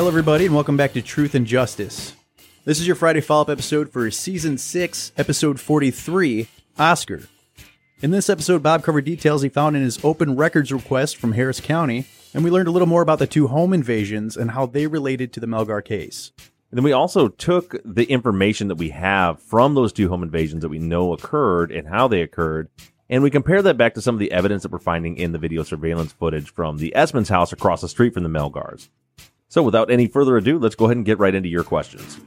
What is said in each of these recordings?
Hello, everybody, and welcome back to Truth and Justice. This is your Friday follow up episode for season 6, episode 43 Oscar. In this episode, Bob covered details he found in his open records request from Harris County, and we learned a little more about the two home invasions and how they related to the Melgar case. And then we also took the information that we have from those two home invasions that we know occurred and how they occurred, and we compare that back to some of the evidence that we're finding in the video surveillance footage from the Esmonds house across the street from the Melgars. So without any further ado, let's go ahead and get right into your questions.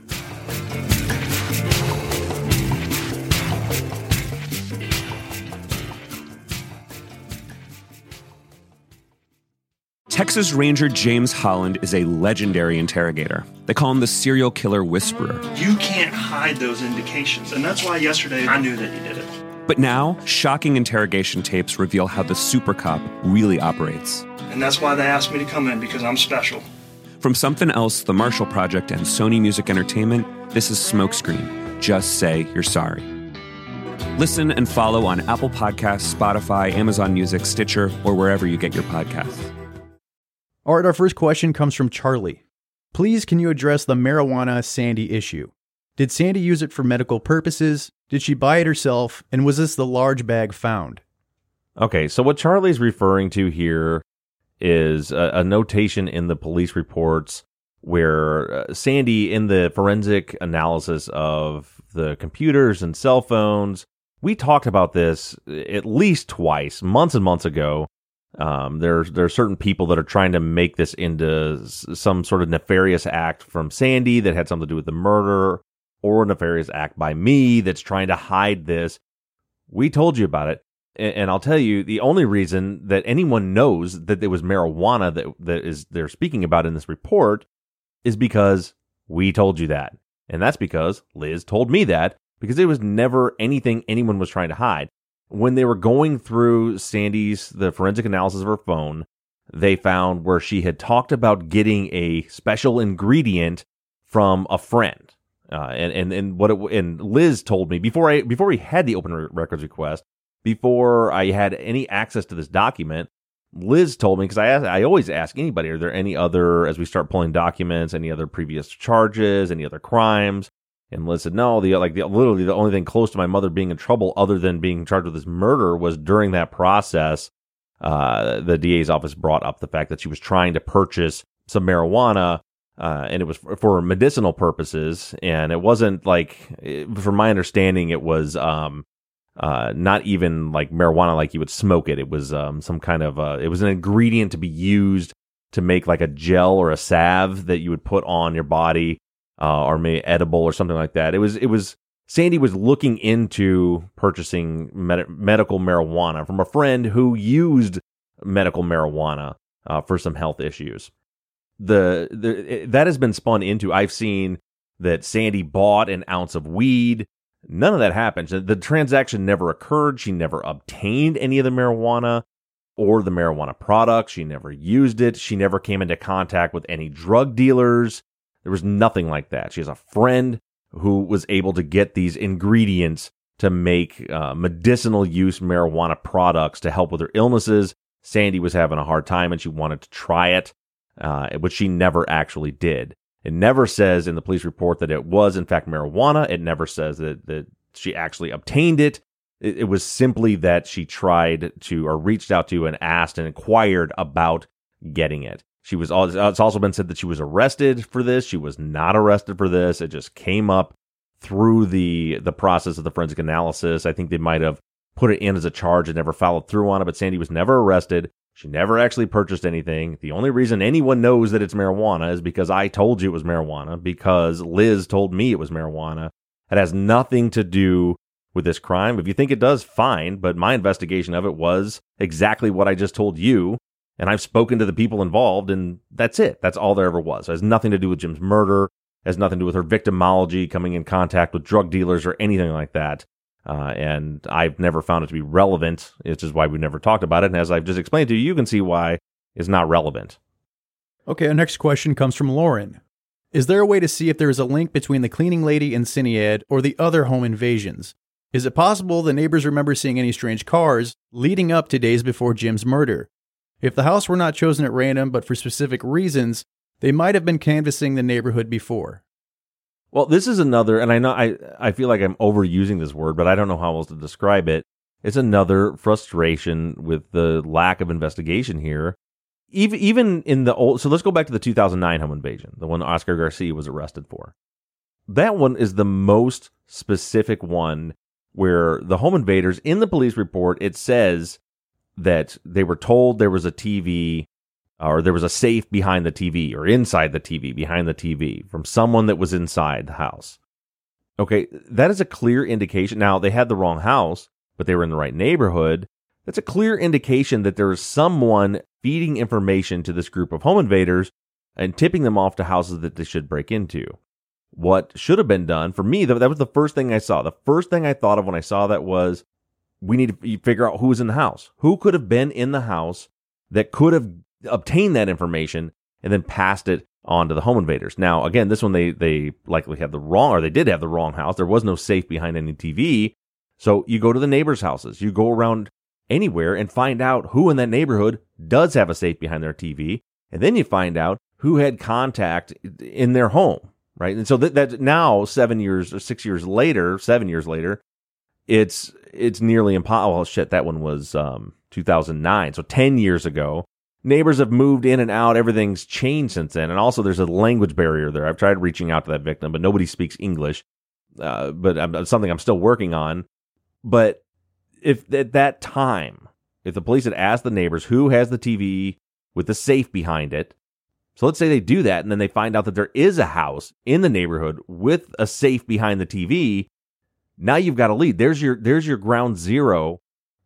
Texas Ranger James Holland is a legendary interrogator. They call him the serial killer whisperer. You can't hide those indications, and that's why yesterday I knew that you did it. But now, shocking interrogation tapes reveal how the super cop really operates. And that's why they asked me to come in, because I'm special. From Something Else, The Marshall Project, and Sony Music Entertainment, this is Smokescreen. Just say you're sorry. Listen and follow on Apple Podcasts, Spotify, Amazon Music, Stitcher, or wherever you get your podcasts. All right, our first question comes from Charlie. Please, can you address the marijuana Sandy issue? Did Sandy use it for medical purposes? Did she buy it herself? And was this the large bag found? Okay, so what Charlie's referring to here is a, a notation in the police reports where uh, Sandy, in the forensic analysis of the computers and cell phones, we talked about this at least twice, months and months ago. Um, there's there are certain people that are trying to make this into some sort of nefarious act from Sandy that had something to do with the murder, or a nefarious act by me that's trying to hide this. We told you about it and I'll tell you, the only reason that anyone knows that it was marijuana that that is they're speaking about in this report is because we told you that, and that's because Liz told me that because it was never anything anyone was trying to hide. When they were going through Sandy's the forensic analysis of her phone, they found where she had talked about getting a special ingredient from a friend. Uh, and and and what it, and Liz told me before I before we had the open records request before I had any access to this document, Liz told me because I I always ask anybody, are there any other as we start pulling documents, any other previous charges, any other crimes? And Liz said no. The like the literally the only thing close to my mother being in trouble, other than being charged with this murder, was during that process. Uh, the DA's office brought up the fact that she was trying to purchase some marijuana, uh, and it was for medicinal purposes. And it wasn't like, from my understanding, it was um, uh, not even like marijuana, like you would smoke it. It was um, some kind of uh, it was an ingredient to be used to make like a gel or a salve that you would put on your body, uh, or maybe edible or something like that. It was it was Sandy was looking into purchasing med- medical marijuana from a friend who used medical marijuana uh, for some health issues. The, the it, that has been spun into. I've seen that Sandy bought an ounce of weed None of that happened. The transaction never occurred. She never obtained any of the marijuana or the marijuana product. She never used it. She never came into contact with any drug dealers. There was nothing like that. She has a friend who was able to get these ingredients to make uh, medicinal use marijuana products to help with her illnesses. Sandy was having a hard time and she wanted to try it, uh, which she never actually did. It never says in the police report that it was in fact marijuana. It never says that that she actually obtained it. It, it was simply that she tried to or reached out to and asked and inquired about getting it. She was. It's also been said that she was arrested for this. She was not arrested for this. It just came up through the the process of the forensic analysis. I think they might have put it in as a charge and never followed through on it. But Sandy was never arrested. She never actually purchased anything. The only reason anyone knows that it's marijuana is because I told you it was marijuana, because Liz told me it was marijuana. It has nothing to do with this crime. If you think it does, fine. But my investigation of it was exactly what I just told you. And I've spoken to the people involved, and that's it. That's all there ever was. It has nothing to do with Jim's murder. It has nothing to do with her victimology, coming in contact with drug dealers, or anything like that. Uh, and I've never found it to be relevant, which is why we've never talked about it. And as I've just explained to you, you can see why it's not relevant. Okay, our next question comes from Lauren. Is there a way to see if there is a link between the cleaning lady and Siniad or the other home invasions? Is it possible the neighbors remember seeing any strange cars leading up to days before Jim's murder? If the house were not chosen at random but for specific reasons, they might have been canvassing the neighborhood before. Well, this is another, and I know I, I feel like I'm overusing this word, but I don't know how else to describe it. It's another frustration with the lack of investigation here. Even, even in the old, so let's go back to the 2009 home invasion, the one Oscar Garcia was arrested for. That one is the most specific one where the home invaders in the police report, it says that they were told there was a TV or there was a safe behind the TV or inside the TV, behind the TV from someone that was inside the house. Okay, that is a clear indication. Now, they had the wrong house, but they were in the right neighborhood. That's a clear indication that there is someone feeding information to this group of home invaders and tipping them off to houses that they should break into. What should have been done for me, that was the first thing I saw. The first thing I thought of when I saw that was we need to figure out who was in the house. Who could have been in the house that could have obtained that information and then passed it on to the home invaders. Now, again, this one they they likely had the wrong or they did have the wrong house. There was no safe behind any TV. So you go to the neighbors' houses. You go around anywhere and find out who in that neighborhood does have a safe behind their TV, and then you find out who had contact in their home, right? And so that, that now 7 years or 6 years later, 7 years later, it's it's nearly impossible. Oh, shit, that one was um, 2009. So 10 years ago, neighbors have moved in and out. Everything's changed since then. And also, there's a language barrier there. I've tried reaching out to that victim, but nobody speaks English. Uh, but I'm, something I'm still working on. But if at that time, if the police had asked the neighbors who has the TV with the safe behind it, so let's say they do that and then they find out that there is a house in the neighborhood with a safe behind the TV, now you've got a lead. There's your there's your ground zero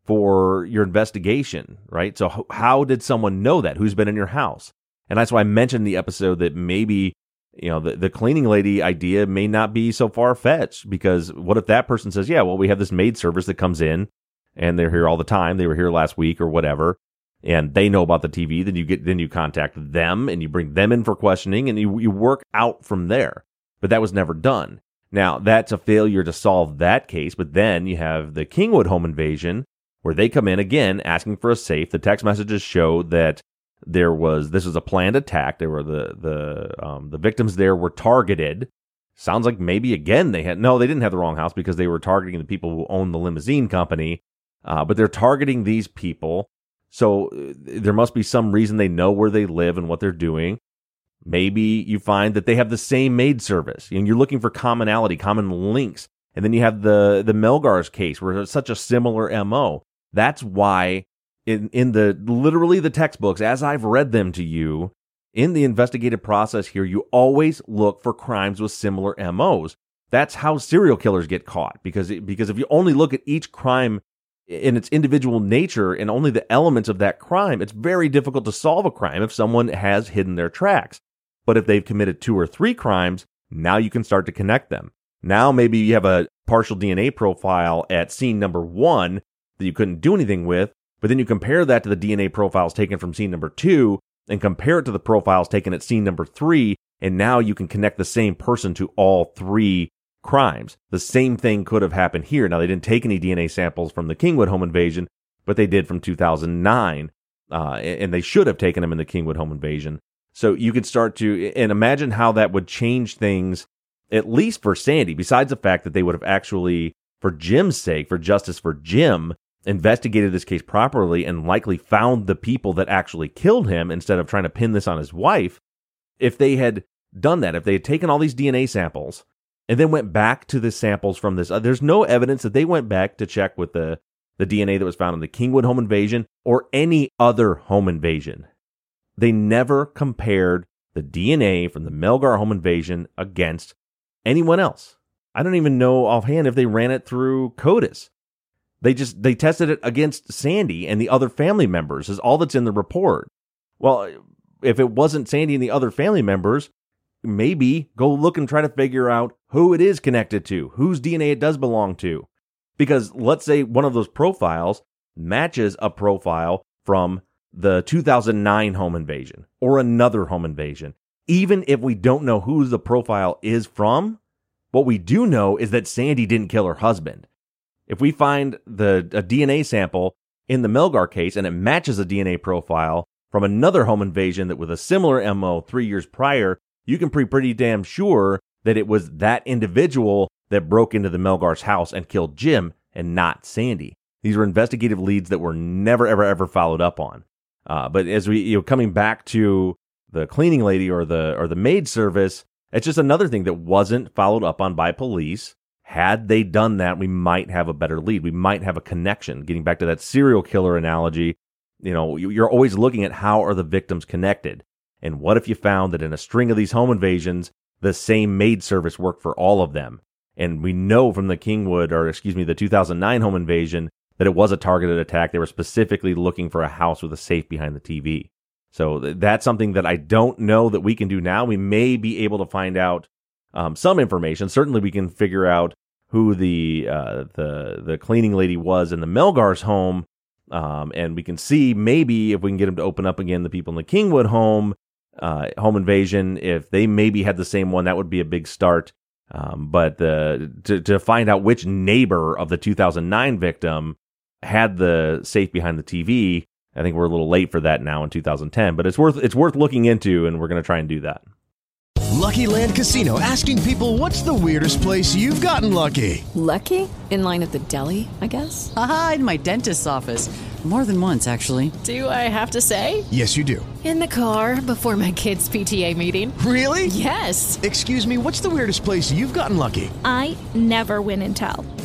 for your investigation, right? So how did someone know that? Who's been in your house? And that's why I mentioned the episode that maybe you know the, the cleaning lady idea may not be so far fetched because what if that person says, yeah, well we have this maid service that comes in and they're here all the time. They were here last week or whatever. And they know about the TV, then you get, then you contact them and you bring them in for questioning and you, you work out from there. But that was never done. Now, that's a failure to solve that case, but then you have the Kingwood home invasion where they come in again asking for a safe. The text messages show that there was this was a planned attack. There were the the um, the victims there were targeted. Sounds like maybe again they had no, they didn't have the wrong house because they were targeting the people who own the limousine company. Uh, but they're targeting these people, so uh, there must be some reason they know where they live and what they're doing. Maybe you find that they have the same maid service and you're looking for commonality, common links. And then you have the, the Melgar's case where it's such a similar MO. That's why in, in the literally the textbooks, as I've read them to you, in the investigative process here, you always look for crimes with similar MOs. That's how serial killers get caught because, because if you only look at each crime in its individual nature and only the elements of that crime, it's very difficult to solve a crime if someone has hidden their tracks. But if they've committed two or three crimes, now you can start to connect them. Now maybe you have a partial DNA profile at scene number one that you couldn't do anything with, but then you compare that to the DNA profiles taken from scene number two and compare it to the profiles taken at scene number three, and now you can connect the same person to all three crimes. The same thing could have happened here. Now, they didn't take any DNA samples from the Kingwood home invasion, but they did from 2009, uh, and they should have taken them in the Kingwood home invasion. So you could start to and imagine how that would change things, at least for Sandy. Besides the fact that they would have actually, for Jim's sake, for justice for Jim, investigated this case properly and likely found the people that actually killed him instead of trying to pin this on his wife. If they had done that, if they had taken all these DNA samples and then went back to the samples from this, uh, there's no evidence that they went back to check with the the DNA that was found in the Kingwood home invasion or any other home invasion. They never compared the DNA from the Melgar home invasion against anyone else. I don't even know offhand if they ran it through CODIS. They just they tested it against Sandy and the other family members is all that's in the report. Well, if it wasn't Sandy and the other family members, maybe go look and try to figure out who it is connected to, whose DNA it does belong to. Because let's say one of those profiles matches a profile from the 2009 home invasion or another home invasion. Even if we don't know who the profile is from, what we do know is that Sandy didn't kill her husband. If we find the a DNA sample in the Melgar case and it matches a DNA profile from another home invasion that with a similar MO 3 years prior, you can be pretty damn sure that it was that individual that broke into the Melgar's house and killed Jim and not Sandy. These were investigative leads that were never, ever, ever followed up on. Uh, but as we, you know, coming back to the cleaning lady or the or the maid service, it's just another thing that wasn't followed up on by police. Had they done that, we might have a better lead. We might have a connection. Getting back to that serial killer analogy, you know, you're always looking at how are the victims connected. And what if you found that in a string of these home invasions, the same maid service worked for all of them? And we know from the Kingwood, or excuse me, the 2009 home invasion, that it was a targeted attack. They were specifically looking for a house with a safe behind the TV. So that's something that I don't know that we can do now. We may be able to find out um, some information. Certainly, we can figure out who the uh, the the cleaning lady was in the Melgar's home, um, and we can see maybe if we can get them to open up again the people in the Kingwood home uh, home invasion. If they maybe had the same one, that would be a big start. Um, but the, to to find out which neighbor of the 2009 victim had the safe behind the TV, I think we're a little late for that now in 2010. But it's worth it's worth looking into, and we're going to try and do that. Lucky Land Casino asking people, "What's the weirdest place you've gotten lucky?" Lucky in line at the deli, I guess. Aha, in my dentist's office. More than once, actually. Do I have to say? Yes, you do. In the car before my kids' PTA meeting. Really? Yes. Excuse me, what's the weirdest place you've gotten lucky? I never win and tell.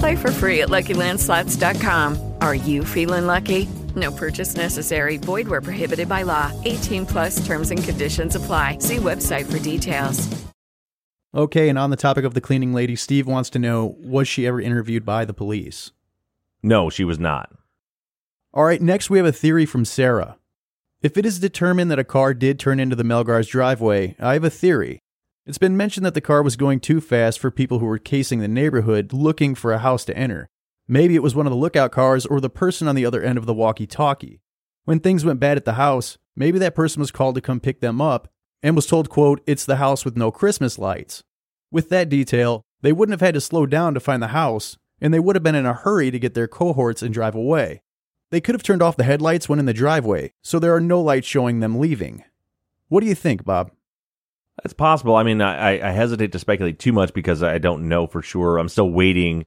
Play for free at LuckyLandSlots.com. Are you feeling lucky? No purchase necessary. Void where prohibited by law. 18 plus terms and conditions apply. See website for details. Okay, and on the topic of the cleaning lady, Steve wants to know was she ever interviewed by the police? No, she was not. All right, next we have a theory from Sarah. If it is determined that a car did turn into the Melgar's driveway, I have a theory. It's been mentioned that the car was going too fast for people who were casing the neighborhood looking for a house to enter. Maybe it was one of the lookout cars or the person on the other end of the walkie talkie. When things went bad at the house, maybe that person was called to come pick them up and was told, quote, it's the house with no Christmas lights. With that detail, they wouldn't have had to slow down to find the house, and they would have been in a hurry to get their cohorts and drive away. They could have turned off the headlights when in the driveway, so there are no lights showing them leaving. What do you think, Bob? It's possible. I mean, I, I hesitate to speculate too much because I don't know for sure. I'm still waiting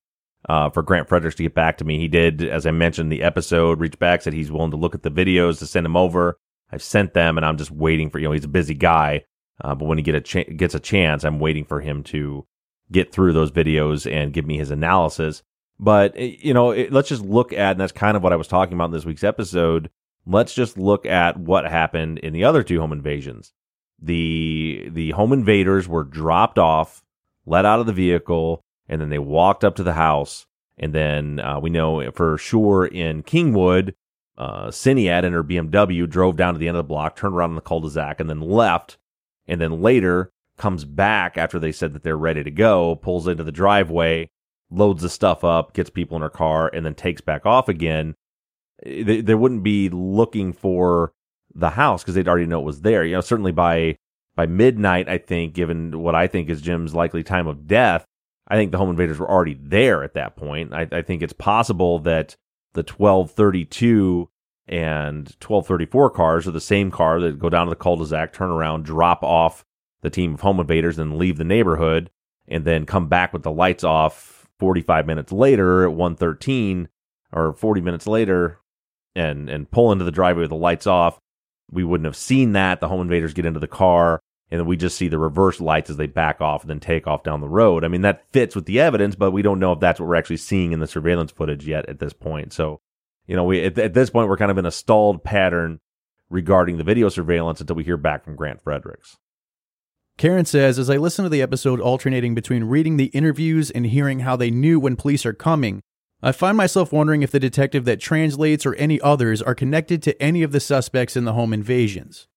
uh, for Grant Fredericks to get back to me. He did, as I mentioned, the episode reach back, said he's willing to look at the videos to send them over. I've sent them, and I'm just waiting for you know he's a busy guy, uh, but when he get a ch- gets a chance, I'm waiting for him to get through those videos and give me his analysis. But eh, you know, it, let's just look at, and that's kind of what I was talking about in this week's episode. Let's just look at what happened in the other two home invasions. The the home invaders were dropped off, let out of the vehicle, and then they walked up to the house. And then uh, we know for sure in Kingwood, uh, Siniad in her BMW drove down to the end of the block, turned around in the cul-de-sac, and then left. And then later comes back after they said that they're ready to go, pulls into the driveway, loads the stuff up, gets people in her car, and then takes back off again. They, they wouldn't be looking for the house because they'd already know it was there. You know, certainly by by midnight, I think, given what I think is Jim's likely time of death, I think the home invaders were already there at that point. I, I think it's possible that the 1232 and 1234 cars are the same car that go down to the cul-de-sac, turn around, drop off the team of home invaders, and leave the neighborhood, and then come back with the lights off 45 minutes later at 113 or 40 minutes later and and pull into the driveway with the lights off. We wouldn't have seen that. The home invaders get into the car and then we just see the reverse lights as they back off and then take off down the road. I mean, that fits with the evidence, but we don't know if that's what we're actually seeing in the surveillance footage yet at this point. So, you know, we at, at this point we're kind of in a stalled pattern regarding the video surveillance until we hear back from Grant Fredericks. Karen says, as I listen to the episode alternating between reading the interviews and hearing how they knew when police are coming, I find myself wondering if the detective that translates or any others are connected to any of the suspects in the home invasions.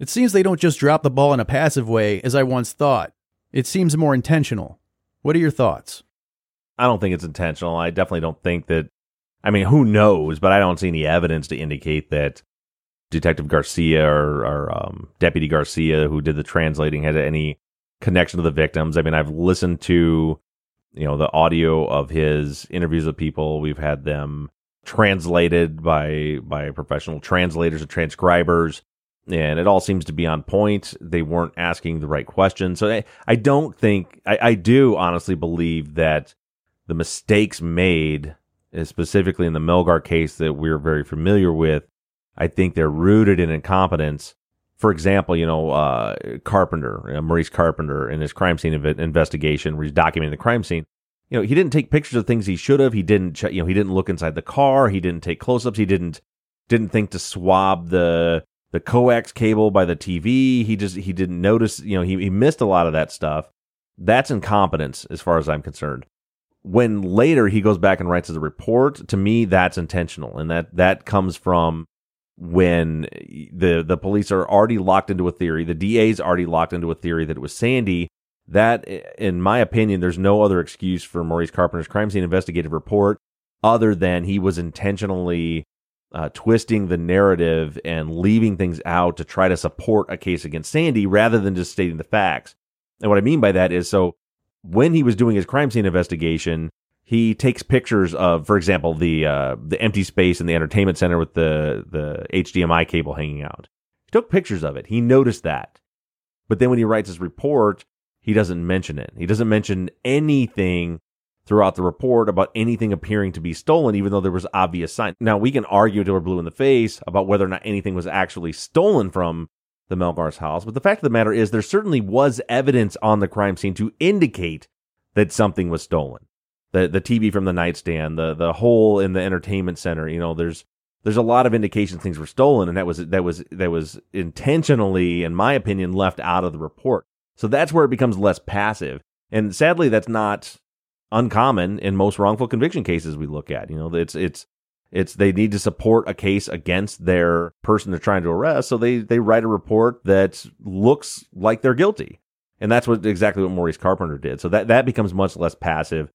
It seems they don't just drop the ball in a passive way, as I once thought. It seems more intentional. What are your thoughts? I don't think it's intentional. I definitely don't think that. I mean, who knows? But I don't see any evidence to indicate that Detective Garcia or, or um, Deputy Garcia, who did the translating, had any connection to the victims. I mean, I've listened to you know the audio of his interviews with people. We've had them translated by by professional translators and transcribers and it all seems to be on point. They weren't asking the right questions. So I, I don't think, I, I do honestly believe that the mistakes made, eh, specifically in the Melgar case that we're very familiar with, I think they're rooted in incompetence. For example, you know, uh, Carpenter, Maurice Carpenter, in his crime scene inv- investigation, where he's documenting the crime scene, you know, he didn't take pictures of things he should have. He didn't, ch- you know, he didn't look inside the car. He didn't take close-ups. He didn't didn't think to swab the the coax cable by the TV. He just he didn't notice, you know, he, he missed a lot of that stuff. That's incompetence as far as I'm concerned. When later he goes back and writes as a report, to me that's intentional and that that comes from when the the police are already locked into a theory, the DA's already locked into a theory that it was Sandy. That in my opinion there's no other excuse for Maurice Carpenter's crime scene investigative report other than he was intentionally uh, twisting the narrative and leaving things out to try to support a case against Sandy rather than just stating the facts. And what I mean by that is so when he was doing his crime scene investigation, he takes pictures of, for example, the uh, the empty space in the entertainment center with the the HDMI cable hanging out. He took pictures of it. He noticed that. But then when he writes his report, he doesn't mention it. He doesn't mention anything throughout the report about anything appearing to be stolen, even though there was obvious sign. Now we can argue until we're blue in the face about whether or not anything was actually stolen from the Melgar's house, but the fact of the matter is there certainly was evidence on the crime scene to indicate that something was stolen. The the TV from the nightstand, the the hole in the entertainment center, you know, there's there's a lot of indications things were stolen and that was that was that was intentionally in my opinion left out of the report. So that's where it becomes less passive. And sadly that's not uncommon in most wrongful conviction cases we look at. You know, it's it's it's they need to support a case against their person they're trying to arrest, so they they write a report that looks like they're guilty, and that's what exactly what Maurice Carpenter did. So that that becomes much less passive.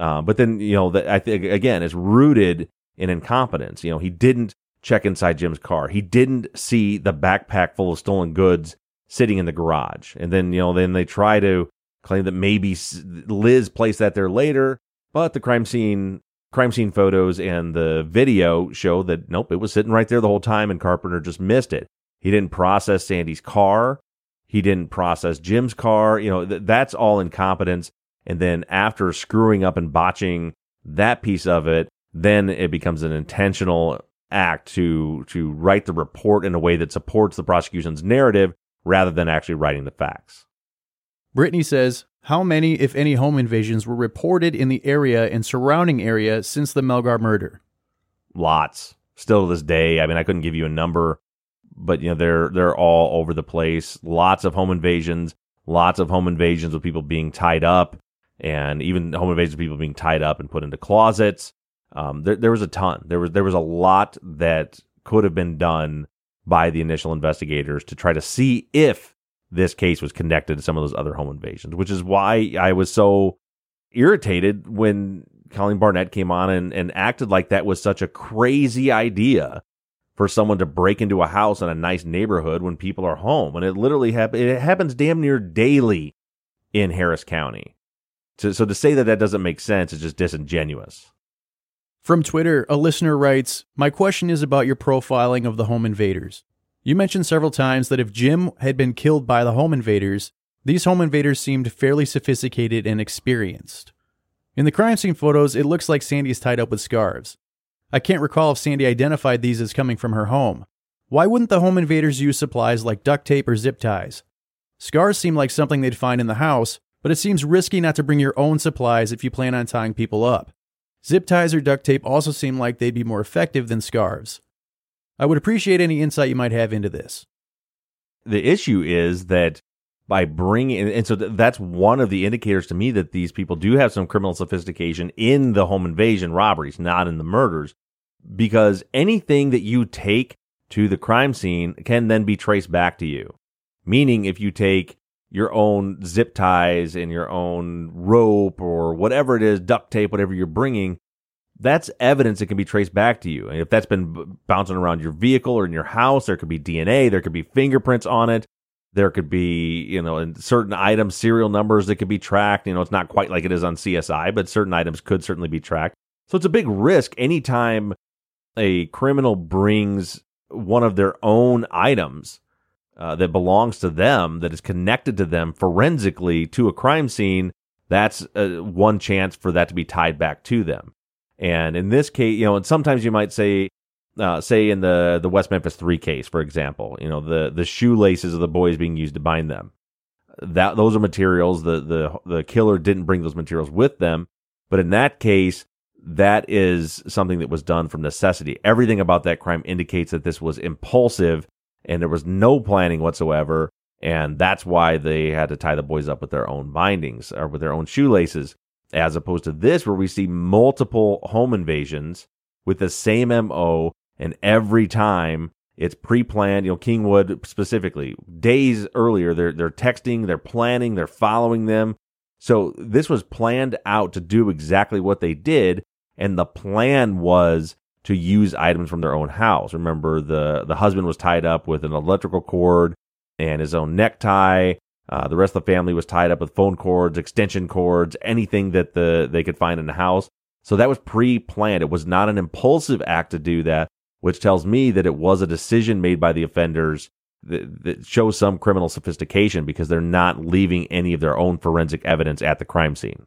Uh, but then you know I think again it's rooted in incompetence. You know, he didn't check inside Jim's car. He didn't see the backpack full of stolen goods sitting in the garage, and then you know then they try to claim that maybe Liz placed that there later, but the crime scene crime scene photos and the video show that nope, it was sitting right there the whole time and Carpenter just missed it. He didn't process Sandy's car. He didn't process Jim's car. You know, th- that's all incompetence. And then after screwing up and botching that piece of it, then it becomes an intentional act to to write the report in a way that supports the prosecution's narrative rather than actually writing the facts. Brittany says, How many, if any, home invasions were reported in the area and surrounding area since the Melgar murder? Lots. Still to this day. I mean, I couldn't give you a number, but you know, they're they're all over the place. Lots of home invasions, lots of home invasions with people being tied up, and even home invasions with people being tied up and put into closets. Um, there, there was a ton. There was there was a lot that could have been done by the initial investigators to try to see if this case was connected to some of those other home invasions, which is why I was so irritated when Colleen Barnett came on and, and acted like that was such a crazy idea for someone to break into a house in a nice neighborhood when people are home. And it literally happens, it happens damn near daily in Harris County. So, so to say that that doesn't make sense is just disingenuous. From Twitter, a listener writes My question is about your profiling of the home invaders. You mentioned several times that if Jim had been killed by the home invaders, these home invaders seemed fairly sophisticated and experienced. In the crime scene photos, it looks like Sandy is tied up with scarves. I can't recall if Sandy identified these as coming from her home. Why wouldn't the home invaders use supplies like duct tape or zip ties? Scars seem like something they'd find in the house, but it seems risky not to bring your own supplies if you plan on tying people up. Zip ties or duct tape also seem like they'd be more effective than scarves. I would appreciate any insight you might have into this. The issue is that by bringing, and so that's one of the indicators to me that these people do have some criminal sophistication in the home invasion robberies, not in the murders, because anything that you take to the crime scene can then be traced back to you. Meaning, if you take your own zip ties and your own rope or whatever it is, duct tape, whatever you're bringing, that's evidence that can be traced back to you. And if that's been bouncing around your vehicle or in your house, there could be DNA, there could be fingerprints on it. There could be, you know, certain items, serial numbers that could be tracked. You know, it's not quite like it is on CSI, but certain items could certainly be tracked. So it's a big risk anytime a criminal brings one of their own items uh, that belongs to them, that is connected to them forensically to a crime scene. That's uh, one chance for that to be tied back to them. And in this case, you know, and sometimes you might say, uh, say in the the West Memphis Three case, for example, you know, the the shoelaces of the boys being used to bind them. That those are materials. The the the killer didn't bring those materials with them, but in that case, that is something that was done from necessity. Everything about that crime indicates that this was impulsive and there was no planning whatsoever. And that's why they had to tie the boys up with their own bindings or with their own shoelaces as opposed to this where we see multiple home invasions with the same MO and every time it's pre-planned, you know, Kingwood specifically, days earlier they're they're texting, they're planning, they're following them. So this was planned out to do exactly what they did and the plan was to use items from their own house. Remember the the husband was tied up with an electrical cord and his own necktie uh, the rest of the family was tied up with phone cords, extension cords, anything that the they could find in the house. So that was pre-planned. It was not an impulsive act to do that, which tells me that it was a decision made by the offenders that, that shows some criminal sophistication because they're not leaving any of their own forensic evidence at the crime scene.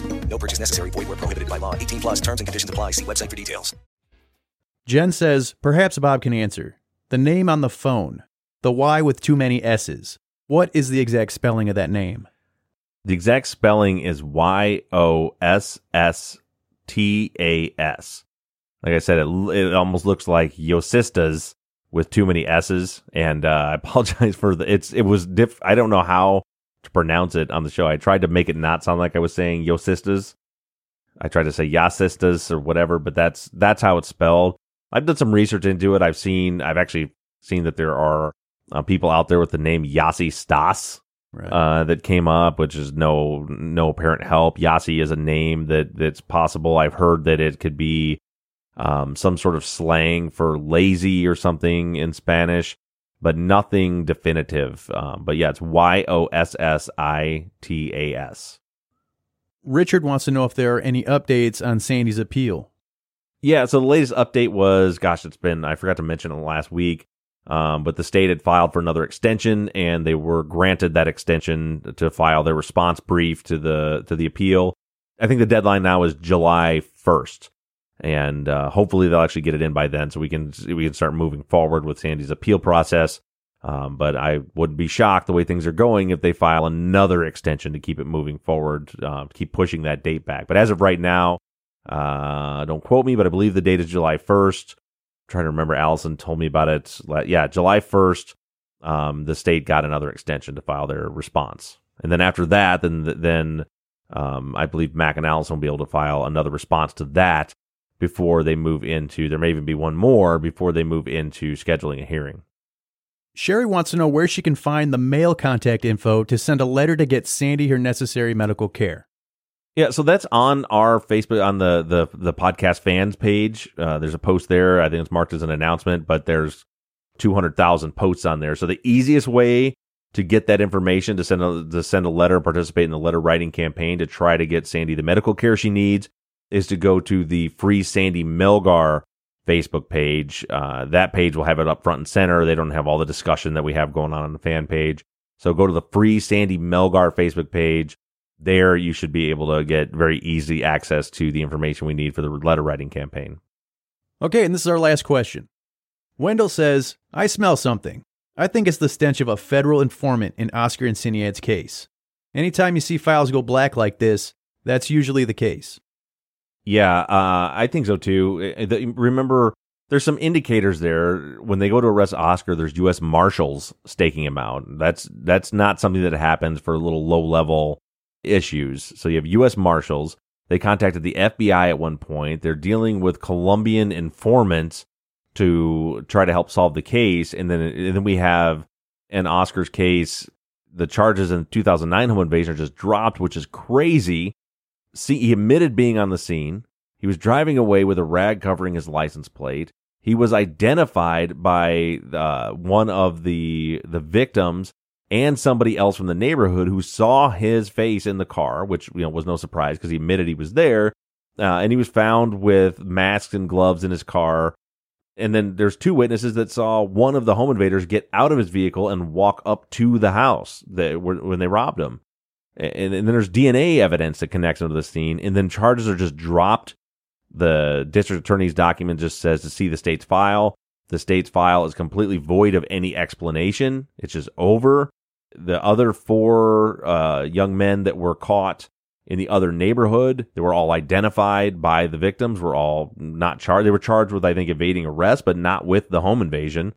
No purchase necessary. Void where prohibited by law. 18 plus terms and conditions apply. See website for details. Jen says, perhaps Bob can answer. The name on the phone, the Y with too many S's. What is the exact spelling of that name? The exact spelling is Y O S S T A S. Like I said, it, it almost looks like Yosistas with too many S's. And uh, I apologize for the, it's, it was diff, I don't know how to pronounce it on the show. I tried to make it not sound like I was saying Yosistas. I tried to say Yasistas or whatever, but that's, that's how it's spelled. I've done some research into it. I've seen, I've actually seen that there are uh, people out there with the name Yasi Stas. Right. Uh, that came up, which is no no apparent help. Yasi is a name that that's possible. I've heard that it could be um, some sort of slang for lazy or something in Spanish, but nothing definitive. Um, but yeah, it's Y O S S I T A S. Richard wants to know if there are any updates on Sandy's appeal. Yeah, so the latest update was, gosh, it's been I forgot to mention it last week. Um, but the state had filed for another extension, and they were granted that extension to file their response brief to the to the appeal. I think the deadline now is July first, and uh, hopefully they'll actually get it in by then, so we can we can start moving forward with Sandy's appeal process. Um, but I would be shocked the way things are going if they file another extension to keep it moving forward, uh, keep pushing that date back. But as of right now, uh, don't quote me, but I believe the date is July 1st. I'm trying to remember, Allison told me about it. Yeah, July 1st, um, the state got another extension to file their response. And then after that, then, then um, I believe Mac and Allison will be able to file another response to that before they move into, there may even be one more before they move into scheduling a hearing. Sherry wants to know where she can find the mail contact info to send a letter to get Sandy her necessary medical care. Yeah, so that's on our Facebook on the the the podcast fans page. Uh, there's a post there. I think it's marked as an announcement, but there's 200,000 posts on there. So the easiest way to get that information to send a to send a letter, participate in the letter writing campaign to try to get Sandy the medical care she needs is to go to the Free Sandy Melgar Facebook page. Uh, that page will have it up front and center. They don't have all the discussion that we have going on on the fan page. So go to the Free Sandy Melgar Facebook page. There, you should be able to get very easy access to the information we need for the letter writing campaign. Okay, and this is our last question. Wendell says, I smell something. I think it's the stench of a federal informant in Oscar and case. Anytime you see files go black like this, that's usually the case. Yeah, uh, I think so too. Remember, there's some indicators there when they go to arrest Oscar. There's U.S. Marshals staking him out. That's that's not something that happens for little low level issues. So you have U.S. Marshals. They contacted the FBI at one point. They're dealing with Colombian informants to try to help solve the case, and then and then we have an Oscar's case. The charges in 2009 home invasion are just dropped, which is crazy See, he admitted being on the scene. He was driving away with a rag covering his license plate. He was identified by uh, one of the the victims and somebody else from the neighborhood who saw his face in the car, which you know was no surprise because he admitted he was there. Uh, and he was found with masks and gloves in his car. And then there's two witnesses that saw one of the home invaders get out of his vehicle and walk up to the house that, when they robbed him and, and then there's DNA evidence that connects him to the scene, and then charges are just dropped. The district attorney's document just says to see the state's file. The state's file is completely void of any explanation. It's just over. The other four uh, young men that were caught in the other neighborhood, they were all identified by the victims. Were all not charged. They were charged with, I think, evading arrest, but not with the home invasion.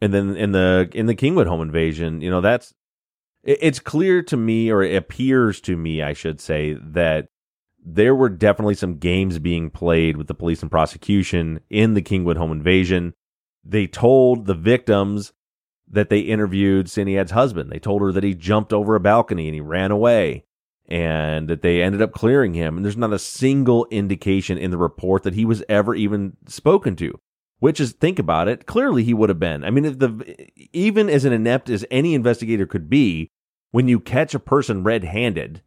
And then in the in the Kingwood home invasion, you know, that's it's clear to me, or it appears to me, I should say, that there were definitely some games being played with the police and prosecution in the Kingwood home invasion. They told the victims that they interviewed Siniad's husband. They told her that he jumped over a balcony and he ran away and that they ended up clearing him. And there's not a single indication in the report that he was ever even spoken to. Which is, think about it, clearly he would have been. I mean, the even as an inept as any investigator could be, when you catch a person red-handed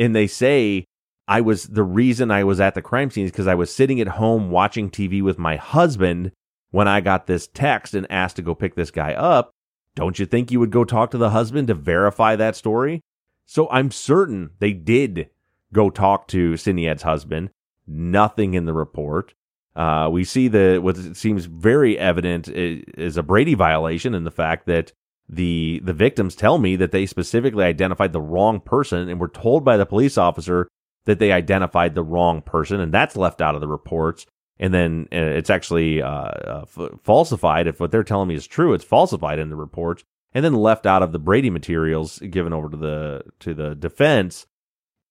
and they say, "I was the reason I was at the crime scene is because I was sitting at home watching TV with my husband when I got this text and asked to go pick this guy up," don't you think you would go talk to the husband to verify that story? So I'm certain they did go talk to Siniad's husband. Nothing in the report. Uh, we see the what seems very evident is a Brady violation in the fact that the the victims tell me that they specifically identified the wrong person and were told by the police officer that they identified the wrong person, and that's left out of the reports. And then uh, it's actually uh, uh, f- falsified. If what they're telling me is true, it's falsified in the reports, and then left out of the Brady materials given over to the to the defense.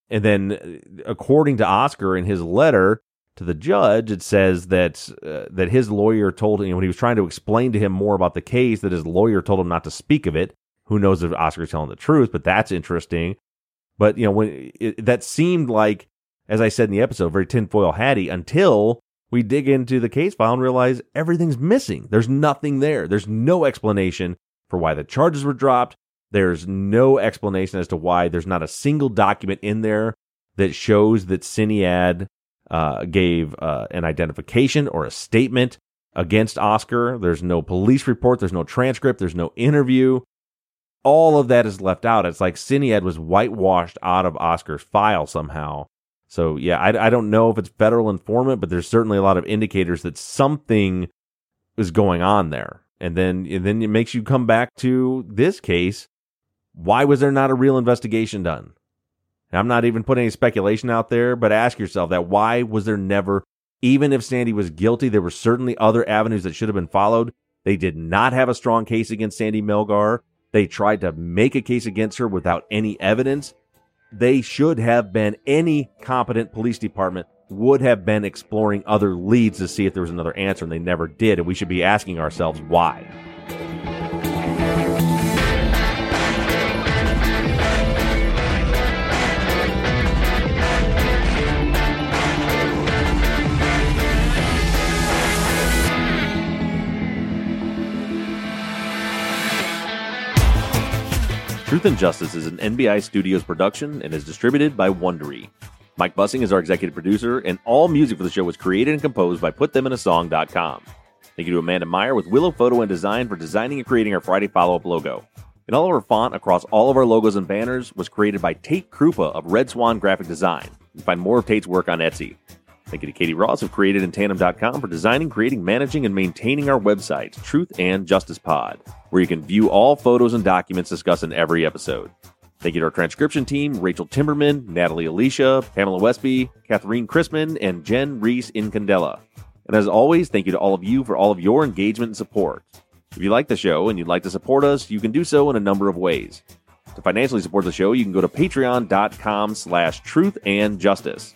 And then, uh, according to Oscar in his letter, to the judge, it says that uh, that his lawyer told him when he was trying to explain to him more about the case that his lawyer told him not to speak of it. Who knows if Oscar's telling the truth? But that's interesting. But you know when it, that seemed like, as I said in the episode, very tinfoil hatty until we dig into the case file and realize everything's missing. There's nothing there. There's no explanation for why the charges were dropped. There's no explanation as to why there's not a single document in there that shows that Siniad uh, gave uh, an identification or a statement against Oscar. There's no police report, there's no transcript, there's no interview. All of that is left out. It's like Siniad was whitewashed out of Oscar's file somehow. So yeah, I, I don't know if it's federal informant, but there's certainly a lot of indicators that something is going on there. And then and then it makes you come back to this case. Why was there not a real investigation done? And I'm not even putting any speculation out there, but ask yourself that why was there never, even if Sandy was guilty, there were certainly other avenues that should have been followed. They did not have a strong case against Sandy Melgar. They tried to make a case against her without any evidence. They should have been, any competent police department would have been exploring other leads to see if there was another answer, and they never did. And we should be asking ourselves why. Truth and Justice is an NBI Studios production and is distributed by Wondery. Mike Bussing is our executive producer, and all music for the show was created and composed by PutThemInASong.com. Thank you to Amanda Meyer with Willow Photo and Design for designing and creating our Friday follow-up logo. And all of our font across all of our logos and banners was created by Tate Krupa of Red Swan Graphic Design. You can find more of Tate's work on Etsy. Thank you to Katie Ross of CreatedInTandem.com for designing, creating, managing, and maintaining our website, Truth and Justice Pod, where you can view all photos and documents discussed in every episode. Thank you to our transcription team, Rachel Timberman, Natalie Alicia, Pamela Westby, Catherine Chrisman, and Jen Reese in Candela. And as always, thank you to all of you for all of your engagement and support. If you like the show and you'd like to support us, you can do so in a number of ways. To financially support the show, you can go to patreon.com slash truth and justice.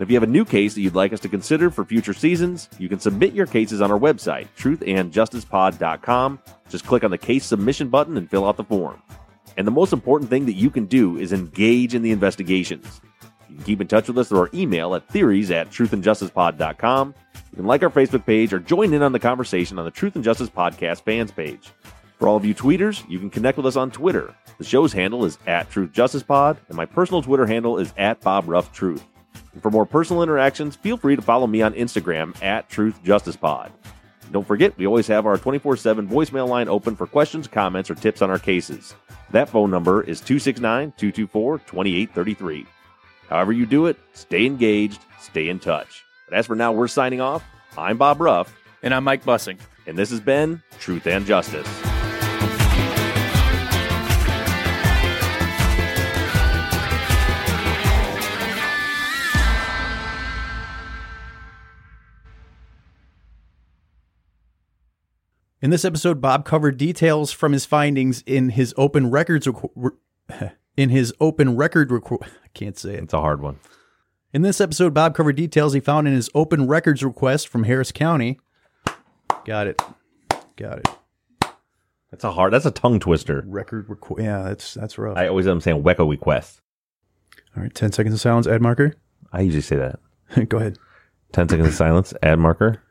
And if you have a new case that you'd like us to consider for future seasons, you can submit your cases on our website, truthandjusticepod.com. Just click on the case submission button and fill out the form. And the most important thing that you can do is engage in the investigations. You can keep in touch with us through our email at theories at truthandjusticepod.com. You can like our Facebook page or join in on the conversation on the Truth and Justice Podcast fans page. For all of you tweeters, you can connect with us on Twitter. The show's handle is at Truth Justice Pod, and my personal Twitter handle is at Bob Ruff Truth. And for more personal interactions, feel free to follow me on Instagram at Truth Justice Pod. Don't forget, we always have our 24 7 voicemail line open for questions, comments, or tips on our cases. That phone number is 269 224 2833. However, you do it, stay engaged, stay in touch. But as for now, we're signing off. I'm Bob Ruff. And I'm Mike Bussing. And this has been Truth and Justice. In this episode, Bob covered details from his findings in his open records requ- in his open record requ- I can't say it. It's a hard one. In this episode, Bob covered details he found in his open records request from Harris County. Got it. Got it. That's a hard. That's a tongue twister. Record request. Yeah, that's that's rough. I always am saying Wecco request. All right, ten seconds of silence. Ad marker. I usually say that. Go ahead. Ten seconds of silence. Ad marker.